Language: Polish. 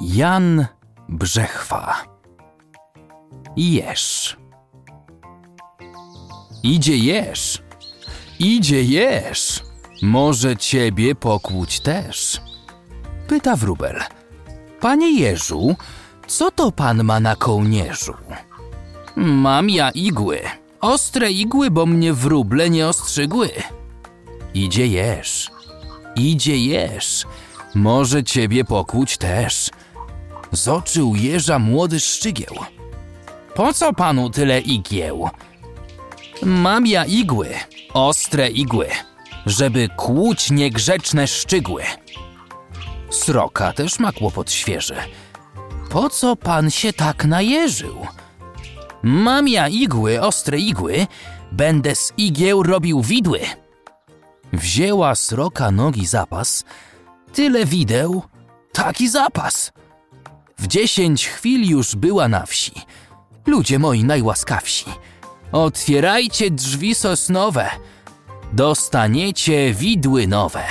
Jan Brzechwa. Jesz. Idzie jesz. Idzie jesz. Może ciebie pokłuć też. Pyta wróbel. Panie Jerzu, co to pan ma na kołnierzu? Mam ja igły. Ostre igły, bo mnie wróble nie ostrzygły. Idzie jesz. Idzie jesz. Może ciebie pokłuć też. Z oczy u jeża młody szczygieł. Po co panu tyle igieł? Mam ja igły, ostre igły, żeby kłuć niegrzeczne szczygły. Sroka też ma kłopot świeży. Po co pan się tak najeżył? Mam ja igły, ostre igły, będę z igieł robił widły. Wzięła sroka nogi zapas, tyle wideł, taki zapas. W dziesięć chwil już była na wsi. Ludzie moi najłaskawsi, otwierajcie drzwi sosnowe, dostaniecie widły nowe.